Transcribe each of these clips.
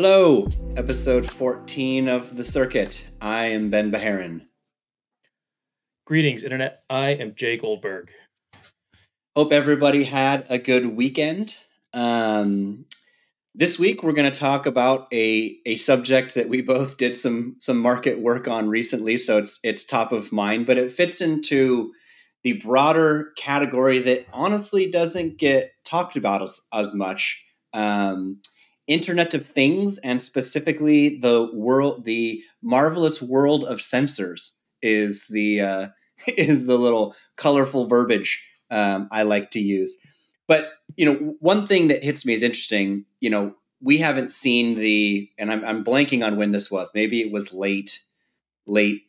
Hello, episode 14 of The Circuit. I am Ben Bajarin. Greetings, Internet. I am Jay Goldberg. Hope everybody had a good weekend. Um, this week, we're going to talk about a, a subject that we both did some some market work on recently, so it's it's top of mind, but it fits into the broader category that honestly doesn't get talked about as, as much. Um, Internet of Things and specifically the world, the marvelous world of sensors is the uh, is the little colorful verbiage um, I like to use. But you know, one thing that hits me is interesting. You know, we haven't seen the, and I'm, I'm blanking on when this was. Maybe it was late, late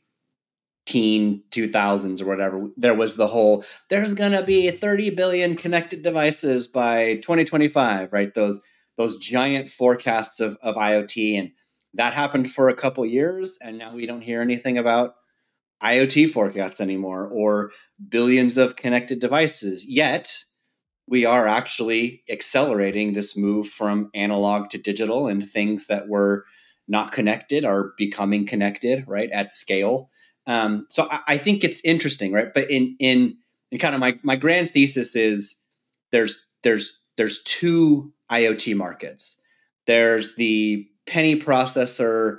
teen 2000s or whatever there was the whole there's going to be 30 billion connected devices by 2025 right those those giant forecasts of, of IoT. And that happened for a couple years. And now we don't hear anything about IoT forecasts anymore or billions of connected devices. Yet we are actually accelerating this move from analog to digital and things that were not connected are becoming connected, right, at scale. Um, so I, I think it's interesting, right? But in in in kind of my my grand thesis is there's there's there's two IoT markets. There's the penny processor,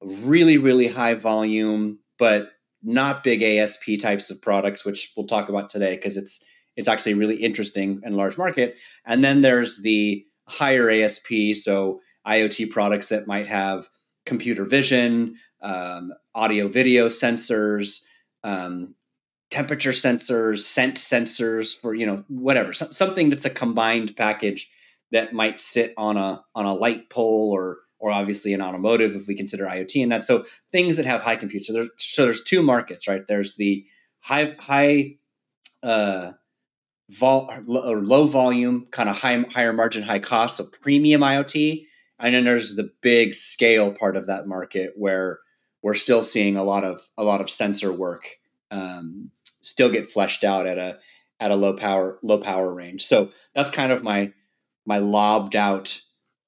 really, really high volume, but not big ASP types of products, which we'll talk about today because it's it's actually really interesting and large market. And then there's the higher ASP, so IoT products that might have computer vision, um, audio video sensors, um, temperature sensors, scent sensors for you know whatever something that's a combined package that might sit on a on a light pole or or obviously in automotive if we consider IoT and that. So things that have high compute. So there's so there's two markets, right? There's the high high uh, vol or low volume, kind of high higher margin, high cost, so premium IoT, and then there's the big scale part of that market where we're still seeing a lot of a lot of sensor work um, still get fleshed out at a at a low power low power range. So that's kind of my my lobbed out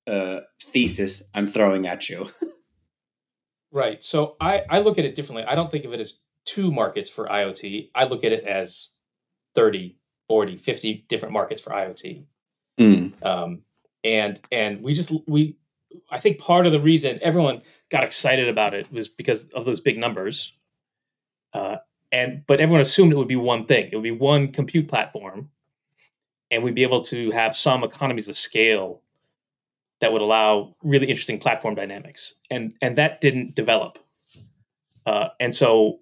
uh, thesis I'm throwing at you. right. So I, I look at it differently. I don't think of it as two markets for IoT. I look at it as 30, 40, 50 different markets for IoT. Mm. Um, and and we just we I think part of the reason everyone got excited about it was because of those big numbers. Uh, and but everyone assumed it would be one thing. It would be one compute platform and we'd be able to have some economies of scale that would allow really interesting platform dynamics. And and that didn't develop. Uh, and so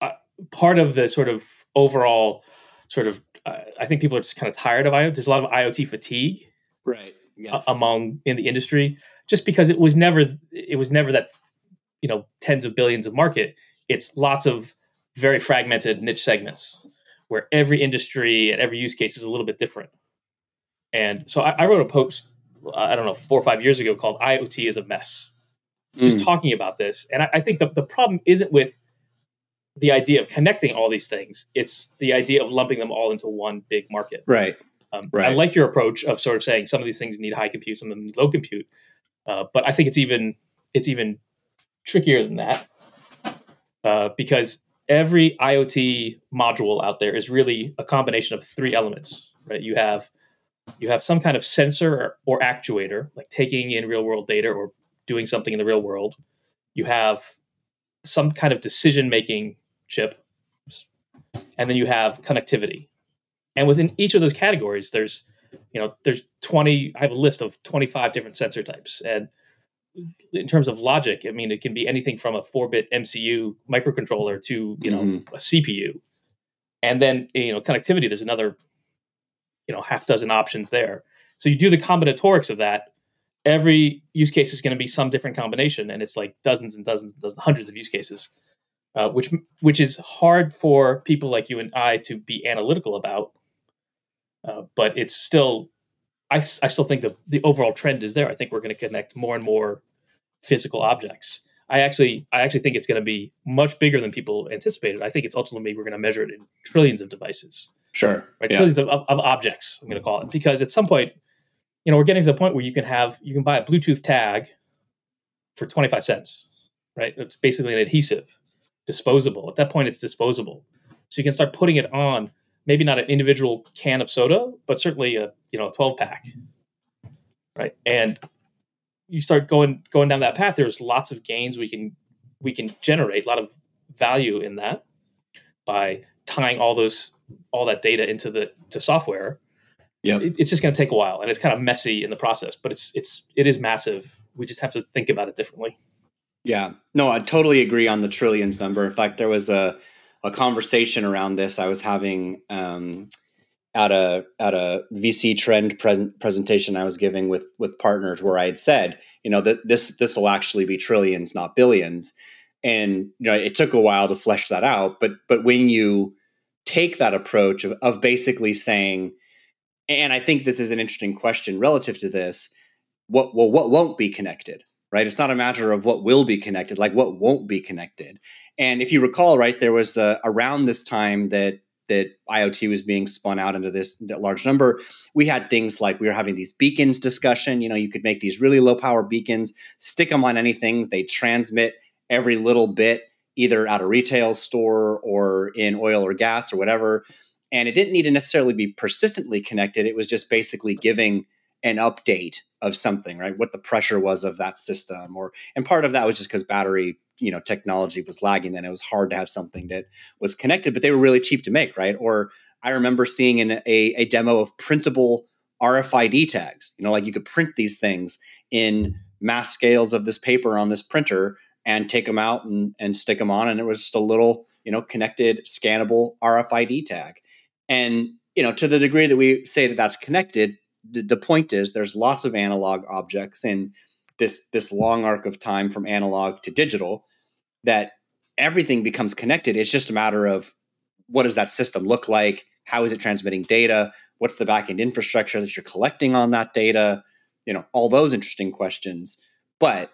uh, part of the sort of overall sort of uh, i think people are just kind of tired of iot there's a lot of iot fatigue right yes. among in the industry just because it was never it was never that you know tens of billions of market. It's lots of very fragmented niche segments where every industry and every use case is a little bit different. And so I, I wrote a post, I don't know, four or five years ago called IoT is a mess, just mm. talking about this. And I, I think the, the problem isn't with the idea of connecting all these things, it's the idea of lumping them all into one big market. Right. Um, right. I like your approach of sort of saying some of these things need high compute, some of them need low compute. Uh, but I think it's even it's even trickier than that uh, because every IoT module out there is really a combination of three elements, right? You have you have some kind of sensor or, or actuator, like taking in real world data or doing something in the real world. You have some kind of decision making chip, and then you have connectivity. And within each of those categories, there's you know there's 20 i have a list of 25 different sensor types and in terms of logic, I mean, it can be anything from a four-bit MCU microcontroller to you know mm-hmm. a CPU, and then you know connectivity. There's another you know half dozen options there. So you do the combinatorics of that. Every use case is going to be some different combination, and it's like dozens and dozens, and dozens hundreds of use cases, uh, which which is hard for people like you and I to be analytical about. Uh, but it's still I, I still think the, the overall trend is there. I think we're going to connect more and more physical objects. I actually I actually think it's going to be much bigger than people anticipated. I think it's ultimately we're going to measure it in trillions of devices. Sure. Right? Yeah. Trillions of, of, of, objects, I'm going to call it. Because at some point, you know, we're getting to the point where you can have you can buy a Bluetooth tag for 25 cents, right? It's basically an adhesive, disposable. At that point, it's disposable. So you can start putting it on, maybe not an individual can of soda, but certainly a you know a 12 pack, right? And you start going going down that path. There's lots of gains we can we can generate, a lot of value in that by tying all those all that data into the to software. Yeah, it, it's just going to take a while, and it's kind of messy in the process, but it's it's it is massive. We just have to think about it differently. Yeah, no, I totally agree on the trillions number. In fact, there was a a conversation around this I was having um, at a at a VC trend pre- presentation I was giving with with partners, where I had said, you know, that this this will actually be trillions, not billions. And you know, it took a while to flesh that out, but but when you take that approach of, of basically saying, and I think this is an interesting question relative to this, what well, what won't be connected? Right? It's not a matter of what will be connected, like what won't be connected. And if you recall, right, there was uh, around this time that that IoT was being spun out into this large number, we had things like we were having these beacons discussion. You know, you could make these really low power beacons, stick them on anything, they transmit every little bit, either at a retail store or in oil or gas or whatever. And it didn't need to necessarily be persistently connected. It was just basically giving an update of something, right? What the pressure was of that system, or and part of that was just because battery, you know, technology was lagging. Then it was hard to have something that was connected, but they were really cheap to make, right? Or I remember seeing in a, a demo of printable RFID tags. You know, like you could print these things in mass scales of this paper on this printer and take them out and, and stick them on, and it was just a little, you know, connected, scannable RFID tag. And you know, to the degree that we say that that's connected, the, the point is there's lots of analog objects in this this long arc of time from analog to digital that everything becomes connected. It's just a matter of what does that system look like? How is it transmitting data? What's the backend infrastructure that you're collecting on that data? You know all those interesting questions but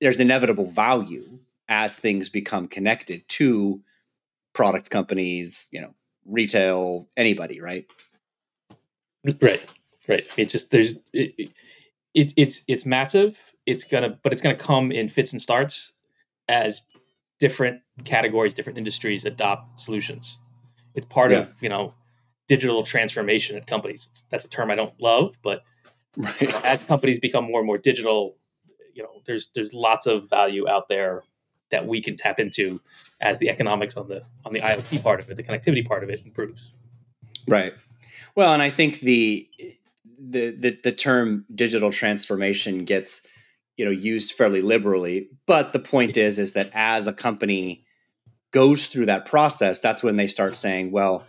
there's inevitable value as things become connected to product companies you know retail anybody right? Right right? It just there's it, it, it's it's massive. It's gonna, but it's gonna come in fits and starts as different categories, different industries adopt solutions. It's part yeah. of you know digital transformation at companies. That's a term I don't love, but right. as companies become more and more digital, you know, there's there's lots of value out there that we can tap into as the economics on the on the IoT part of it, the connectivity part of it improves. Right. Well, and I think the the, the the term digital transformation gets you know used fairly liberally but the point is is that as a company goes through that process that's when they start saying well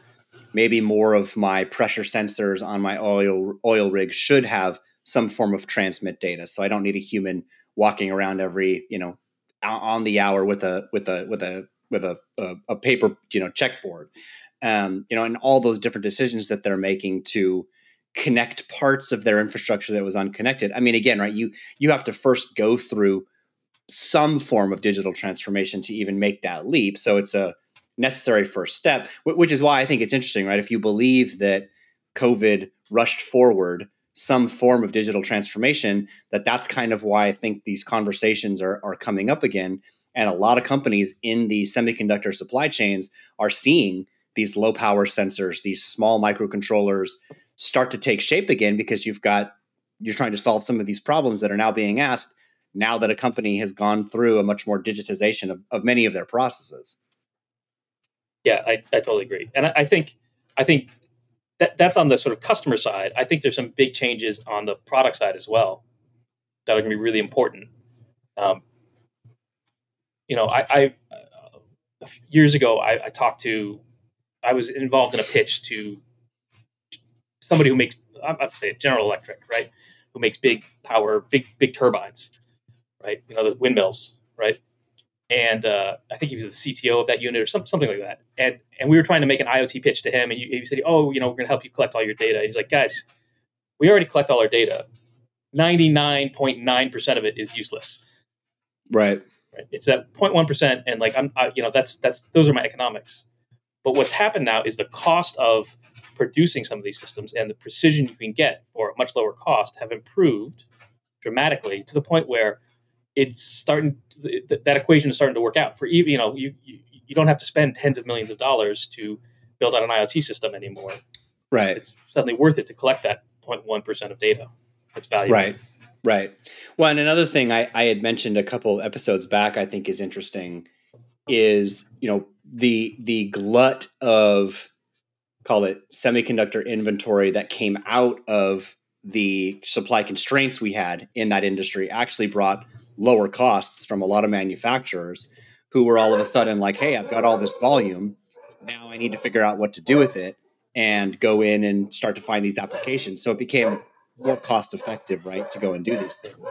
maybe more of my pressure sensors on my oil oil rig should have some form of transmit data so i don't need a human walking around every you know on the hour with a with a with a with a, a, a paper you know checkboard. Um, you know and all those different decisions that they're making to connect parts of their infrastructure that was unconnected. I mean, again, right? You you have to first go through some form of digital transformation to even make that leap. So it's a necessary first step, which is why I think it's interesting, right? If you believe that COVID rushed forward some form of digital transformation, that that's kind of why I think these conversations are, are coming up again. And a lot of companies in the semiconductor supply chains are seeing these low power sensors, these small microcontrollers, start to take shape again because you've got you're trying to solve some of these problems that are now being asked now that a company has gone through a much more digitization of, of many of their processes. Yeah I, I totally agree. And I, I think i think that that's on the sort of customer side. I think there's some big changes on the product side as well that are going to be really important. Um, you know i, I uh, years ago I, I talked to i was involved in a pitch to somebody who makes I'm to say General Electric, right? Who makes big power, big big turbines, right? You know the windmills, right? And uh, I think he was the CTO of that unit or some, something like that. And and we were trying to make an IoT pitch to him, and he said, "Oh, you know, we're going to help you collect all your data." he's like, "Guys, we already collect all our data. Ninety nine point nine percent of it is useless." Right. Right. It's that 0.1 percent, and like I'm, I, you know, that's that's those are my economics. But what's happened now is the cost of producing some of these systems and the precision you can get for a much lower cost have improved dramatically to the point where it's starting that equation is starting to work out for even you know you, you you don't have to spend tens of millions of dollars to build out an IoT system anymore. Right. It's suddenly worth it to collect that 0.1% of data. That's valuable. Right. Right. Well, and another thing I, I had mentioned a couple episodes back, I think is interesting, is you know the the glut of call it semiconductor inventory that came out of the supply constraints we had in that industry actually brought lower costs from a lot of manufacturers who were all of a sudden like, hey, I've got all this volume. Now I need to figure out what to do with it and go in and start to find these applications. So it became more cost effective, right, to go and do these things.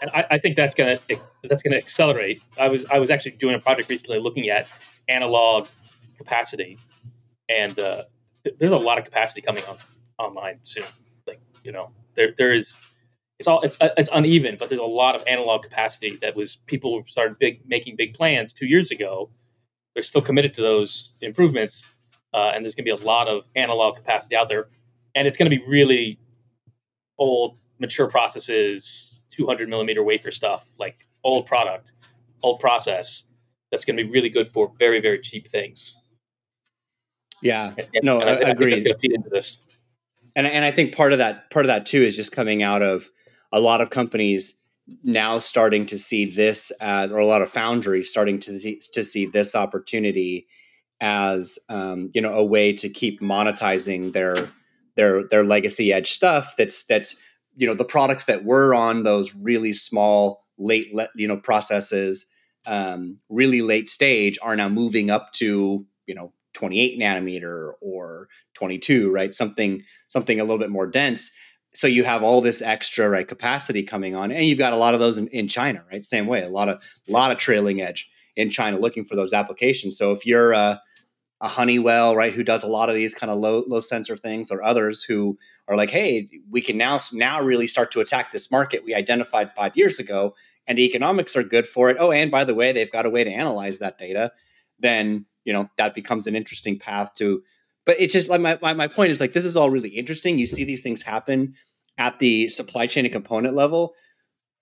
And I, I think that's gonna that's gonna accelerate. I was I was actually doing a project recently looking at analog capacity, and uh, th- there's a lot of capacity coming on online soon. Like you know, there there is it's all it's, uh, it's uneven, but there's a lot of analog capacity that was people started big making big plans two years ago. They're still committed to those improvements, uh, and there's going to be a lot of analog capacity out there, and it's going to be really old, mature processes, 200 millimeter wafer stuff, like old product, old process. That's going to be really good for very very cheap things. Yeah, and, no, and I, I agree. into this. And and I think part of that part of that too is just coming out of a lot of companies now starting to see this as, or a lot of foundries starting to see, to see this opportunity as, um, you know, a way to keep monetizing their their their legacy edge stuff. That's that's you know the products that were on those really small late you know processes, um, really late stage are now moving up to you know 28 nanometer or 22 right? Something something a little bit more dense. So you have all this extra right capacity coming on and you've got a lot of those in, in china right? Same way a lot of a lot of trailing edge in china looking for those applications. So if you're a, a honeywell right who does a lot of these kind of low low sensor things or others who are like hey we can now now really start to attack this market we identified five years ago and the economics are good for it. Oh and by the way they've got a way to analyze that data. Then you know that becomes an interesting path to but it's just like my, my, my point is like this is all really interesting. You see these things happen at the supply chain and component level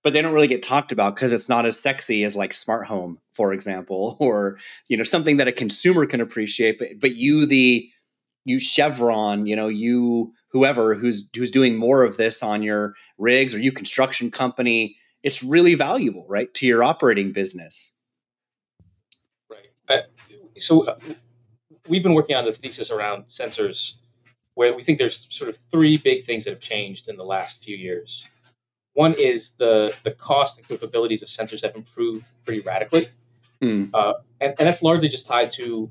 but they don't really get talked about because it's not as sexy as like smart home for example or you know something that a consumer can appreciate but but you the you chevron you know you whoever who's who's doing more of this on your rigs or you construction company it's really valuable right to your operating business. Right so uh, we've been working on the thesis around sensors where we think there's sort of three big things that have changed in the last few years. One is the the cost and capabilities of sensors have improved pretty radically, mm. uh, and, and that's largely just tied to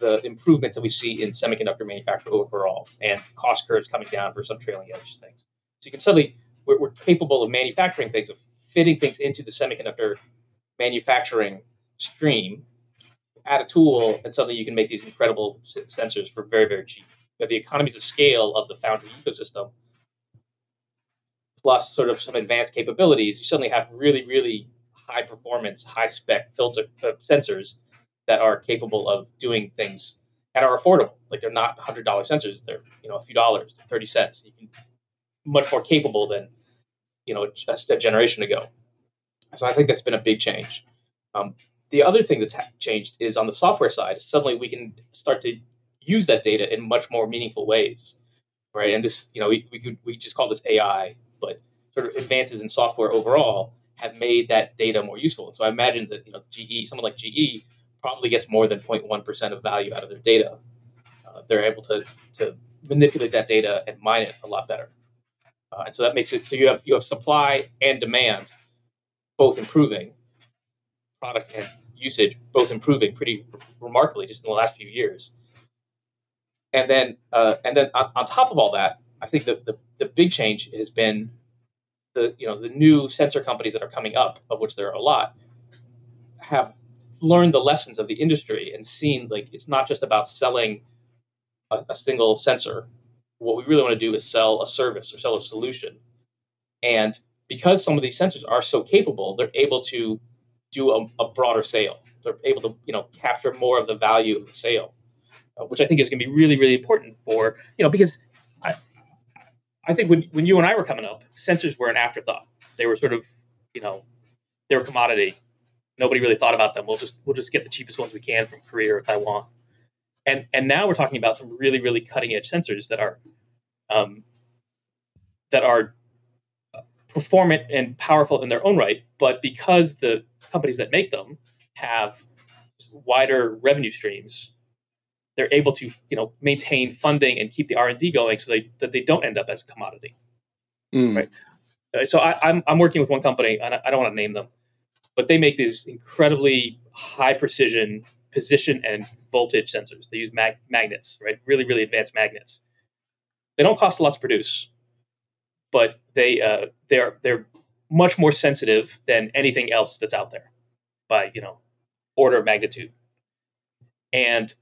the improvements that we see in semiconductor manufacturing overall and cost curves coming down for some trailing edge things. So you can suddenly we're, we're capable of manufacturing things, of fitting things into the semiconductor manufacturing stream add a tool, and suddenly you can make these incredible sensors for very, very cheap. The economies of scale of the Foundry ecosystem, plus sort of some advanced capabilities. You suddenly have really, really high performance, high spec filter uh, sensors that are capable of doing things and are affordable. Like they're not hundred dollar sensors; they're you know a few dollars, thirty cents. You can much more capable than you know just a generation ago. So I think that's been a big change. Um, the other thing that's changed is on the software side. Suddenly, we can start to use that data in much more meaningful ways, right? And this, you know, we, we could we just call this AI, but sort of advances in software overall have made that data more useful. And so I imagine that you know GE, someone like GE, probably gets more than 0.1 percent of value out of their data. Uh, they're able to to manipulate that data and mine it a lot better. Uh, and so that makes it so you have you have supply and demand both improving product and usage both improving pretty remarkably just in the last few years. And then, uh, and then on, on, top of all that, I think the, the, the big change has been the you know the new sensor companies that are coming up, of which there are a lot, have learned the lessons of the industry and seen like it's not just about selling a, a single sensor. What we really want to do is sell a service or sell a solution. And because some of these sensors are so capable, they're able to do a, a, broader sale. They're able to you know capture more of the value of the sale. uh, which I think is going to be really, really important for you know because I I think when when you and I were coming up, sensors were an afterthought. They were sort of you know they were commodity. Nobody really thought about them. We'll just we'll just get the cheapest ones we can from Korea or Taiwan, and and now we're talking about some really really cutting edge sensors that are um, that are performant and powerful in their own right, but because the companies that make them have wider revenue streams, they're able to you know maintain funding and keep the R and D going so they, that they don't end up as a commodity. Mm. Right. Uh, so I, am I'm, I'm working with one company, and I don't want to name them, but they make these incredibly high precision position and voltage sensors. They use mag- magnets, right? Really, really advanced magnets. They don't cost a lot to produce, but they uh, they're they're much more sensitive than anything else that's out there by you know order of magnitude. And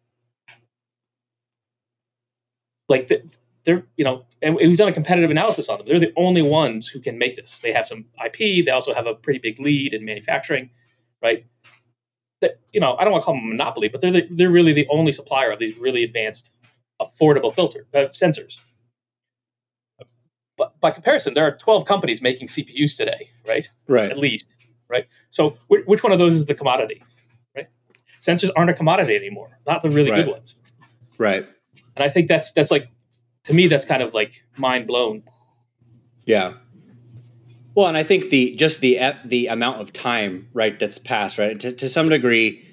like the, they're you know and we've done a competitive analysis on them. They're the only ones who can make this. They have some ip they also have a pretty big lead in manufacturing right? That you know i don't want to call them a monopoly but they're the, they're really the only supplier of these really advanced affordable filter uh, sensors but by comparison, there are 12 companies making CPUs today, right? Right. At least, right? So which one of those is the commodity, right? Sensors aren't a commodity anymore, not the really right. good ones. Right. And I think that's that's like to me that's kind of like mind blown. Yeah. Well, and I think the just the the amount of time, right, that's passed, right, to, to some degree,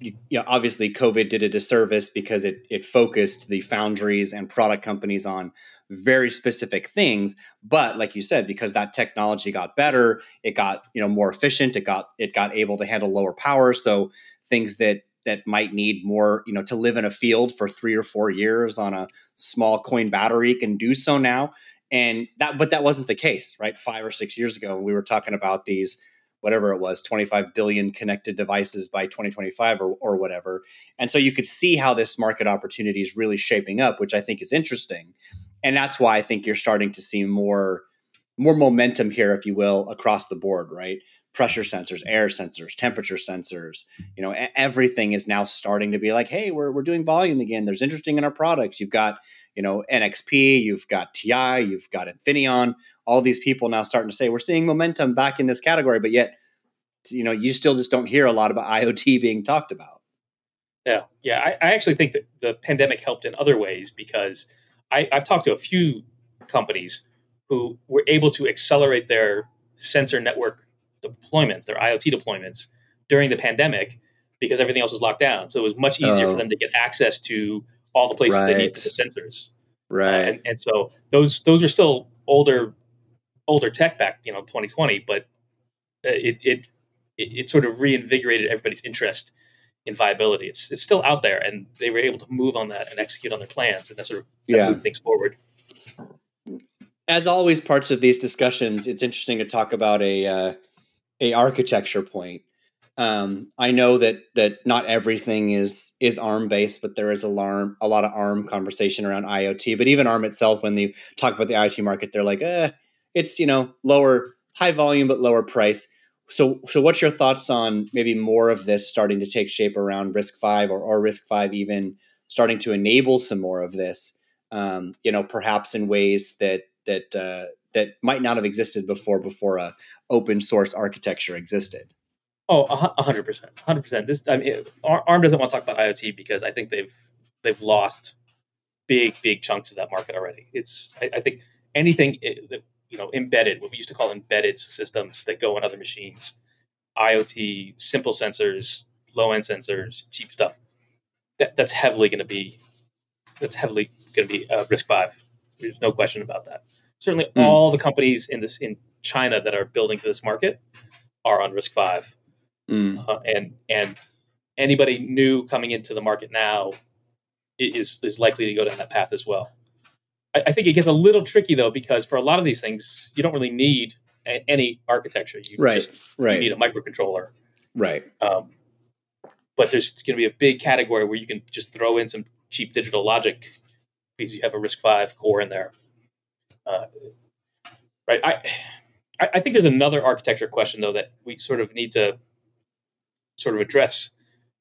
you know, obviously COVID did a disservice because it it focused the foundries and product companies on very specific things but like you said because that technology got better it got you know more efficient it got it got able to handle lower power. So things that that might need more you know to live in a field for 3 or 4 years on a small coin battery can do so now. And that but that wasn't the case right? 5 or 6 years ago we were talking about these whatever it was 25 billion connected devices by 2025 or, or whatever. And so you could see how this market opportunity is really shaping up which i think is interesting and that's why i think you're starting to see more more momentum here if you will across the board right? Pressure sensors air sensors temperature sensors you know everything is now starting to be like hey we're, we're doing volume again. There's interesting in our products. You've got you know NXP, you've got TI, you've got Infineon, all these people now starting to say we're seeing momentum back in this category, but yet you know you still just don't hear a lot about IoT being talked about. Yeah, yeah, I, I actually think that the pandemic helped in other ways because I, I've talked to a few companies who were able to accelerate their sensor network deployments, their IoT deployments during the pandemic because everything else was locked down. So it was much easier oh. for them to get access to all the places right. they need the sensors. Right. Uh, and, and, so those those are still older older tech back, you know, 2020, but it it it, it sort of reinvigorated everybody's interest in viability. It's it's still out there, and they were able to move on that and execute on their plans, and that sort of yeah. move things forward. As always, parts of these discussions, it's interesting to talk about a uh, a architecture point um, I know that that not everything is is ARM based, but there is a alarm a lot of ARM conversation around IoT. But even ARM itself, when they talk about the IoT market, they're like, eh, it's you know lower high volume but lower price. So so what's your thoughts on maybe more of this starting to take shape around RISC-V or, or RISC-V even starting to enable some more of this? Um, you know, perhaps in ways that that uh, that might not have existed before before a open source architecture existed. oh 100% hundred percent. This, I mean, ARM doesn't want to talk about IoT because I think they've they've lost big, big chunks of that market already. It's, I, I think, anything eh, you know, embedded, what we used to call embedded systems that go on other machines, IoT, simple sensors, low end sensors, cheap stuff. That, that's heavily going to be that's heavily going to be uh, RISC-V. There's no question about that. Certainly, mm. all the companies in this in China that are building for this market are on RISC-V Mm. Uh, and and anybody new coming into the market now is is likely to go down that path as well. I, I, think it gets a little tricky though because for a lot of these things you don't really need a, any architecture. You right, just, right. You need a microcontroller. Right. Um, but there's going to be a big category where you can just throw in some cheap digital logic because you have a RISC-V core in there. Uh, right. I I think there's another architecture question though that we sort of need to sort of address.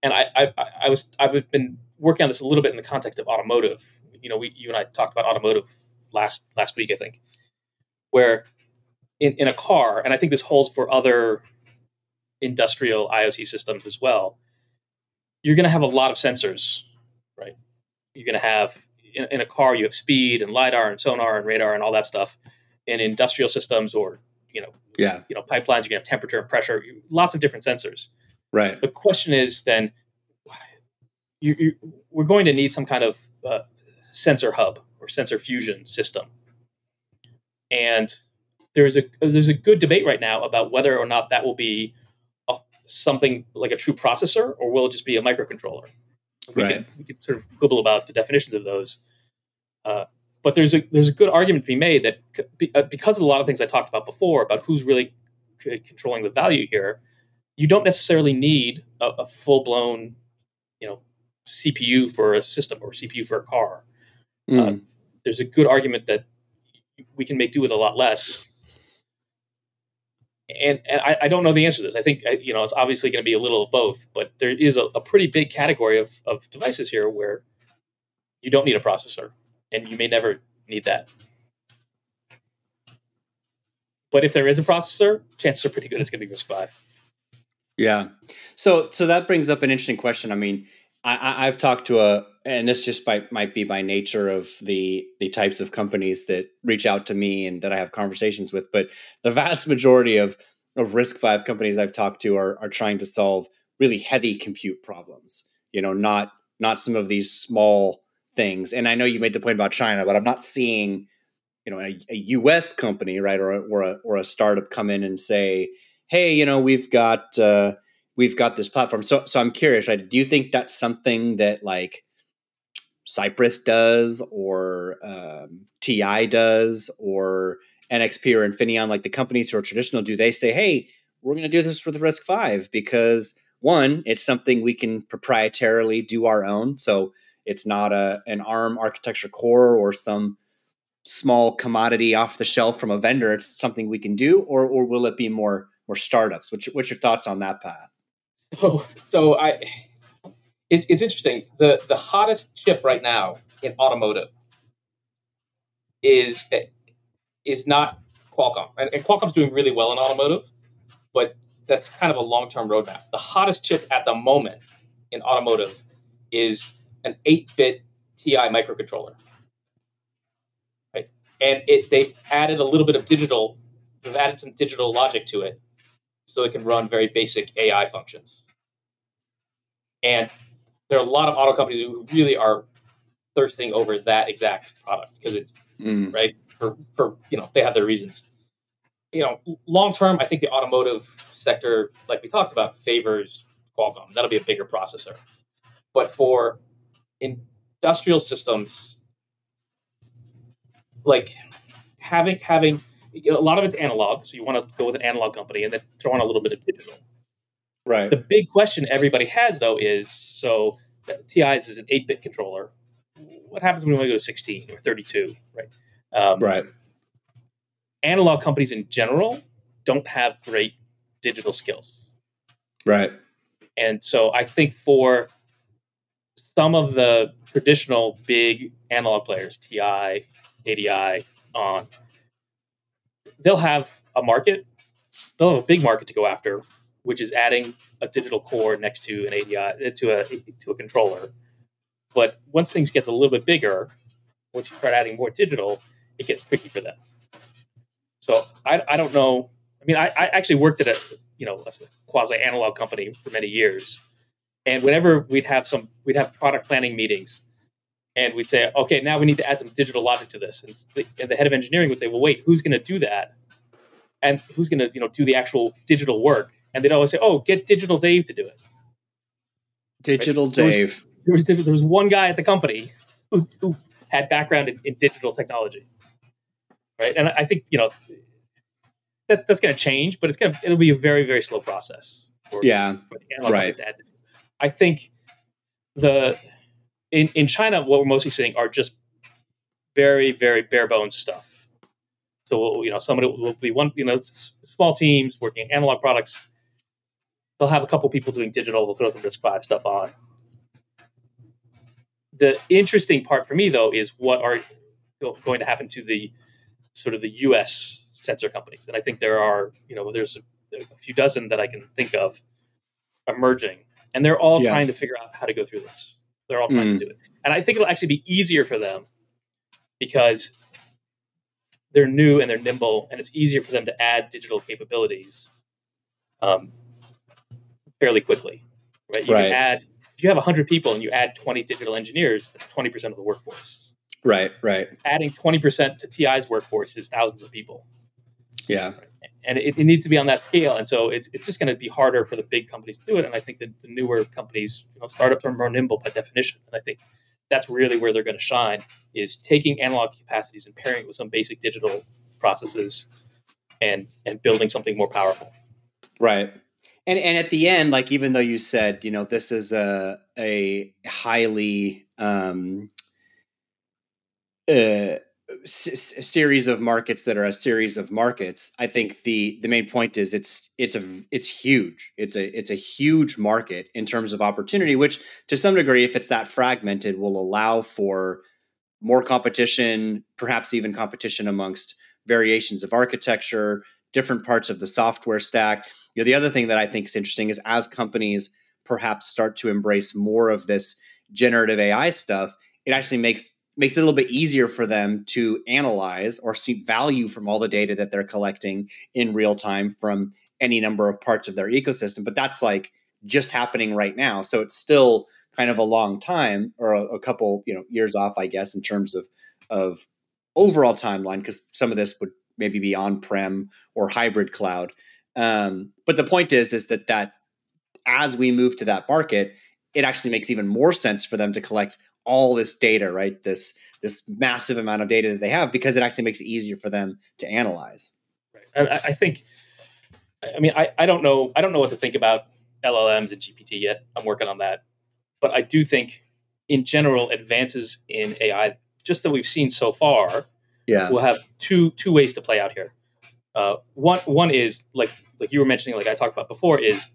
And I, I, I was I've been working on this a little bit in the context of automotive. You know, we, you and I talked about automotive last last week, I think, where in, in a car, and I think this holds for other industrial IoT systems as well. You're going to have a lot of sensors, right? You're going to have in, in, a car, you have speed and lidar and sonar and radar and all that stuff. In industrial systems or you know, yeah, you know, pipelines, you're going to have temperature and pressure, lots of different sensors. Right. The question is then, you, you, we're going to need some kind of uh, sensor hub or sensor fusion system, and there's a there's a good debate right now about whether or not that will be a, something like a true processor or will it just be a microcontroller. We right. Can, we can sort of quibble about the definitions of those. Uh, but there's a there's a good argument to be made that uh, because of a lot of things I talked about before about who's really controlling the value here, you don't necessarily need a, a full blown, you know, CPU for a system or CPU for a car. Mm. Uh, there's a good argument that we can make do with a lot less. And, and I, I, don't know the answer to this. I think you know it's obviously going to be a little of both, but there is a, a pretty big category of, of devices here where you don't need a processor and you may never need that. But if there is a processor, chances are pretty good it's going to be RISC-V. Yeah. So so that brings up an interesting question. I mean, I, I've talked to a, and this just by, might be by nature of the the types of companies that reach out to me and that I have conversations with, but the vast majority of of RISC-V companies I've talked to are are trying to solve really heavy compute problems. You know, not not some of these small things. And I know you made the point about China, but I'm not seeing, you know, a, a U.S. company, right, or a, or a or a startup come in and say, "Hey, you know, we've got uh, we've got this platform." So, so I'm curious, right? Do you think that's something that like Cypress does, or um, TI does, or NXP or Infineon, like the companies who are traditional? Do they say, "Hey, we're going to do this with RISC-V because one, it's something we can proprietarily do our own, so it's not a an ARM architecture core or some small commodity off the shelf from a vendor. It's something we can do, or or will it be more more startups? What's what's your thoughts on that path? So so I it's it's interesting. The the hottest chip right now in automotive is is not Qualcomm, and, and Qualcomm's doing really well in automotive, but that's kind of a long term roadmap. The hottest chip at the moment in automotive is an 8-bit TI microcontroller. Right? And it they've added a little bit of digital, they've added some digital logic to it so it can run very basic AI functions. And there are a lot of auto companies who really are thirsting over that exact product because it's mm. right for, for you know they have their reasons. You know, long term, I think the automotive sector, like we talked about, favors Qualcomm. That'll be a bigger processor. But for industrial systems, like having having a lot of it's analog, so you want to go with an analog company and then throw on a little bit of digital. Right. The big question everybody has though is so TI's is an eight bit controller. What happens when we go to sixteen or thirty two? Right. Um, right. Analog companies in general don't have great digital skills. Right. And so I think for some of the traditional big analog players, TI, ADI, on, they'll have a market. They'll have a big market to go after, which is adding a digital core next to an ADI uh, to a to a controller. But once things get a little bit bigger, once you start adding more digital, it gets tricky for them. So I, I don't know. I mean, I, I actually worked at a you know a quasi analog company for many years, and whenever we'd have some, we'd have product planning meetings, and we'd say, okay, now we need to add some digital logic to this. And the, and the head of engineering would say, well, wait, who's going to do that? And who's going to, you know, do the actual digital work? And they'd always say, oh, get Digital Dave to do it. Digital right? Dave. There was, there was, there was one guy at the company who, who had background in, in digital technology, right? And I think you know that that's going to change, but it's going to it'll be a very very slow process. For, yeah, for right. I think the in in China, what we're mostly seeing are just very very bare bones stuff. So you know, somebody will be one you know small teams working analog products. They'll have a couple people doing digital. They'll throw some RISC-V stuff on. the interesting part for me though is what are going to happen to the sort of the U.S. sensor companies, and I think there are you know there's a, a few dozen that I can think of emerging, and they're all yeah. trying to figure out how to go through this. They're all trying mm. to do it, and I think it'll actually be easier for them because they're new and they're nimble, and it's easier for them to add digital capabilities um, fairly quickly. Right? You right. can add if you have 100 people and you add 20 digital engineers, that's 20% of the workforce. Right, right. Adding 20% to TI's workforce is thousands of people. Yeah. And it, it needs to be on that scale. And so it's, it's just going to be harder for the big companies to do it. And I think that the newer companies, you know, startups are more nimble by definition. And I think that's really where they're going to shine is taking analog capacities and pairing it with some basic digital processes and and building something more powerful. Right. And and at the end, like even though you said, you know, this is a a highly um, uh, s- series of markets that are a series of markets. I think the the main point is it's it's a it's huge. It's a it's a huge market in terms of opportunity, which to some degree, if it's that fragmented, will allow for more competition, perhaps even competition amongst variations of architecture, different parts of the software stack. You know, the other thing that I think is interesting is as companies perhaps start to embrace more of this generative AI stuff, it actually makes makes it a little bit easier for them to analyze or see value from all the data that they're collecting in real time from any number of parts of their ecosystem. But that's like just happening right now. So it's still kind of a long time or a, a couple, you know, years off, I guess, in terms of of overall timeline, because some of this would maybe be on-prem or hybrid cloud. Um, but the point is, is that that as we move to that market, it actually makes even more sense for them to collect all this data, right? This this massive amount of data that they have because it actually makes it easier for them to analyze. Right. And I, I think, I mean, I, I don't know, I don't know what to think about LLMs and GPT yet. I'm working on that, but I do think, in general, advances in AI, just that we've seen so far, yeah, will have two two ways to play out here. Uh, one one is like like you were mentioning, like I talked about before, is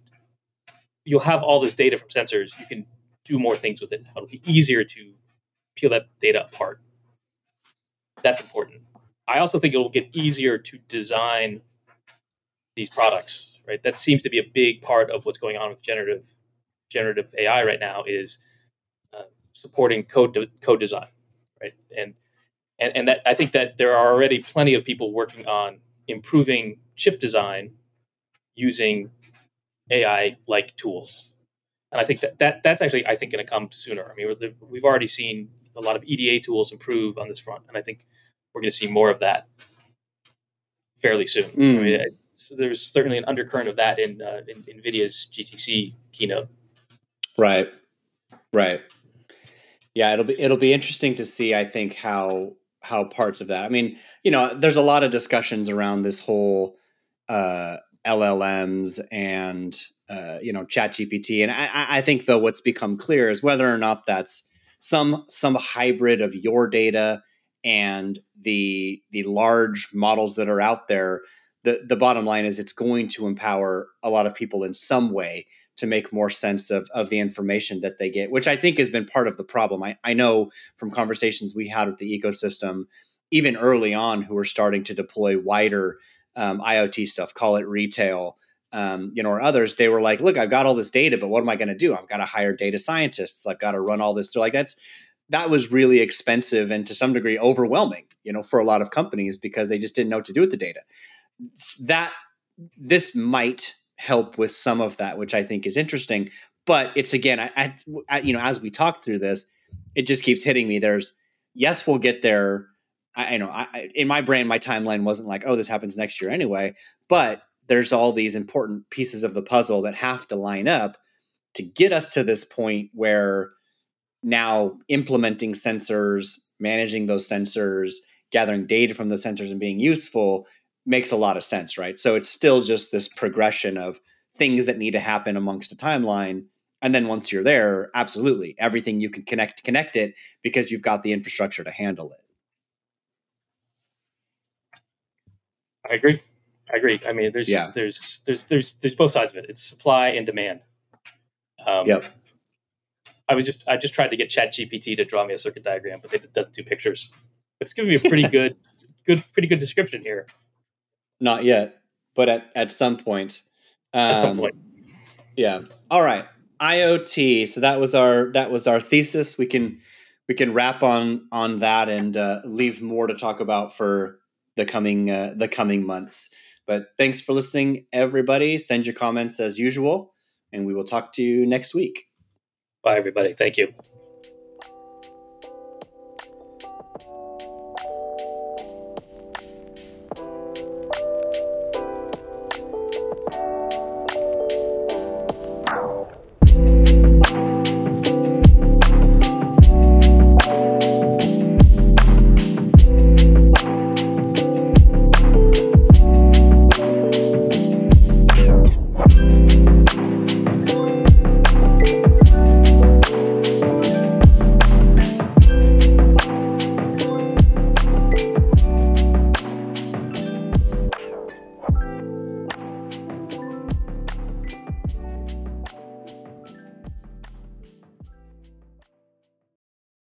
you'll have all this data from sensors. You can do more things with it. how It'll be easier to peel that data apart. That's important. I also think it will get easier to design these products. Right, that seems to be a big part of what's going on with generative generative AI right now is uh, supporting code de- code design. Right, and and, and that I think that there are already plenty of people working on improving chip design using AI like tools. And I think that, that that's actually I think going to come sooner. I mean, we've already seen a lot of EDA tools improve on this front, and I think we're going to see more of that fairly soon. Mm. I mean, so there's certainly an undercurrent of that in, uh, in NVIDIA's GTC keynote. Right, right. Yeah, it'll be it'll be interesting to see. I think how how parts of that. I mean, you know, there's a lot of discussions around this whole uh, LLMs and uh, you know Chat GPT, and I, I think though what's become clear is whether or not that's some some hybrid of your data and the the large models that are out there. The the bottom line is it's going to empower a lot of people in some way to make more sense of, of the information that they get, which I think has been part of the problem. I, I know from conversations we had with the ecosystem, even early on, who were starting to deploy wider um, IoT stuff, call it retail, um, you know, or others, they were like, look, I've got all this data, but what am I going to do? I've got to hire data scientists. I've got to run all this. They're like, that's, that was really expensive and to some degree overwhelming, you know, for a lot of companies because they just didn't know what to do with the data. That this might help with some of that, which I think is interesting. But it's again, I, I, you know, as we talk through this, it just keeps hitting me. There's yes, we'll get there. I, I know I, in my brain, my timeline wasn't like, oh, this happens next year anyway. But there's all these important pieces of the puzzle that have to line up to get us to this point where now implementing sensors, managing those sensors, gathering data from the sensors and being useful makes a lot of sense, right? So it's still just this progression of things that need to happen amongst a timeline. And then once you're there, absolutely, everything you can connect, connect it because you've got the infrastructure to handle it. I agree. I agree. I mean, there's yeah. there's there's there's there's both sides of it. It's supply and demand. Um, yep. I was just I just tried to get Chat GPT to draw me a circuit diagram, but it doesn't do pictures. But it's giving me a pretty good, good, pretty good description here. Not yet, but at at some point. Um, At some point, Yeah. All right. IoT. So that was our that was our thesis. We can we can wrap on on that and uh, leave more to talk about for the coming uh, the coming months. But thanks for listening, everybody. Send your comments as usual, and we will talk to you next week. bye everybody. Thank you.